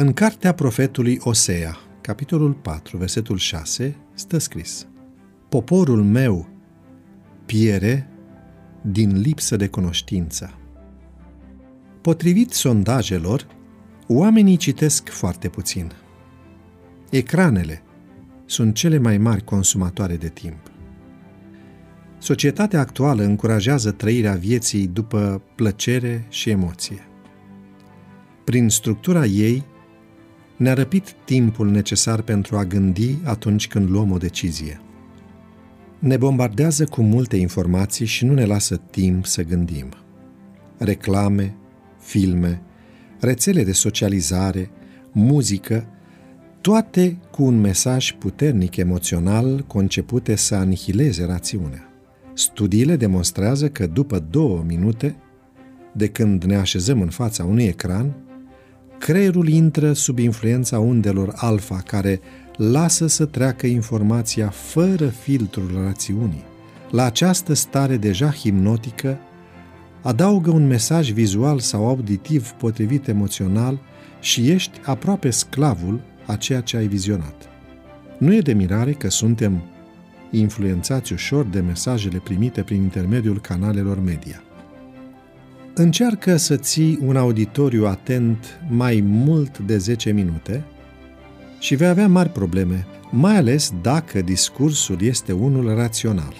În cartea profetului Osea, capitolul 4, versetul 6, stă scris Poporul meu piere din lipsă de cunoștință. Potrivit sondajelor, oamenii citesc foarte puțin. Ecranele sunt cele mai mari consumatoare de timp. Societatea actuală încurajează trăirea vieții după plăcere și emoție. Prin structura ei, ne-a răpit timpul necesar pentru a gândi atunci când luăm o decizie. Ne bombardează cu multe informații și nu ne lasă timp să gândim. Reclame, filme, rețele de socializare, muzică, toate cu un mesaj puternic emoțional concepute să anihileze rațiunea. Studiile demonstrează că după două minute, de când ne așezăm în fața unui ecran, creierul intră sub influența undelor alfa care lasă să treacă informația fără filtrul rațiunii. La această stare deja hipnotică, adaugă un mesaj vizual sau auditiv potrivit emoțional și ești aproape sclavul a ceea ce ai vizionat. Nu e de mirare că suntem influențați ușor de mesajele primite prin intermediul canalelor media. Încearcă să ții un auditoriu atent mai mult de 10 minute și vei avea mari probleme, mai ales dacă discursul este unul rațional.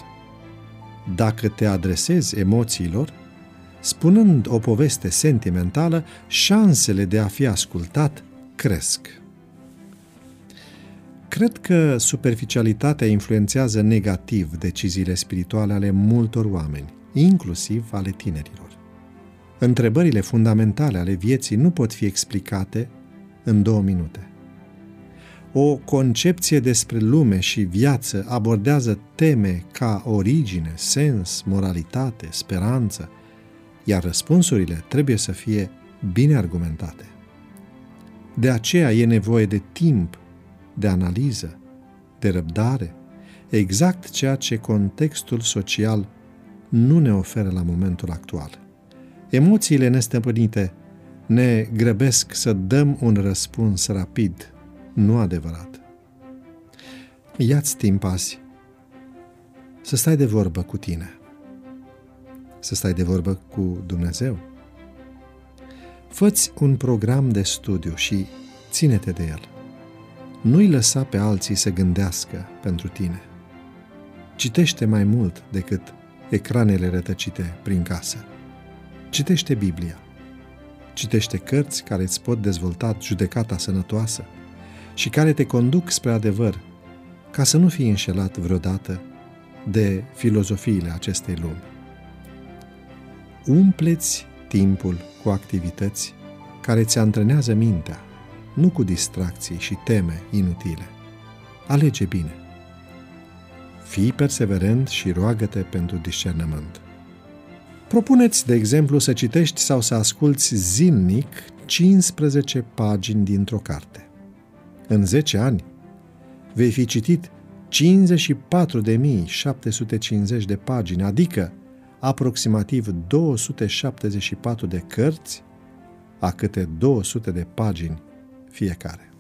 Dacă te adresezi emoțiilor, spunând o poveste sentimentală, șansele de a fi ascultat cresc. Cred că superficialitatea influențează negativ deciziile spirituale ale multor oameni, inclusiv ale tinerilor. Întrebările fundamentale ale vieții nu pot fi explicate în două minute. O concepție despre lume și viață abordează teme ca origine, sens, moralitate, speranță, iar răspunsurile trebuie să fie bine argumentate. De aceea e nevoie de timp, de analiză, de răbdare, exact ceea ce contextul social nu ne oferă la momentul actual. Emoțiile nestăpânite ne grăbesc să dăm un răspuns rapid, nu adevărat. Ia-ți timp azi să stai de vorbă cu tine, să stai de vorbă cu Dumnezeu. Făți un program de studiu și ține-te de el. Nu-i lăsa pe alții să gândească pentru tine. Citește mai mult decât ecranele rătăcite prin casă. Citește Biblia. Citește cărți care îți pot dezvolta judecata sănătoasă și care te conduc spre adevăr, ca să nu fii înșelat vreodată de filozofiile acestei lumi. Umpleți timpul cu activități care ți antrenează mintea, nu cu distracții și teme inutile. Alege bine. Fii perseverent și roagă-te pentru discernământ. Propuneți, de exemplu, să citești sau să asculți zilnic 15 pagini dintr-o carte. În 10 ani vei fi citit 54.750 de pagini, adică aproximativ 274 de cărți, a câte 200 de pagini fiecare.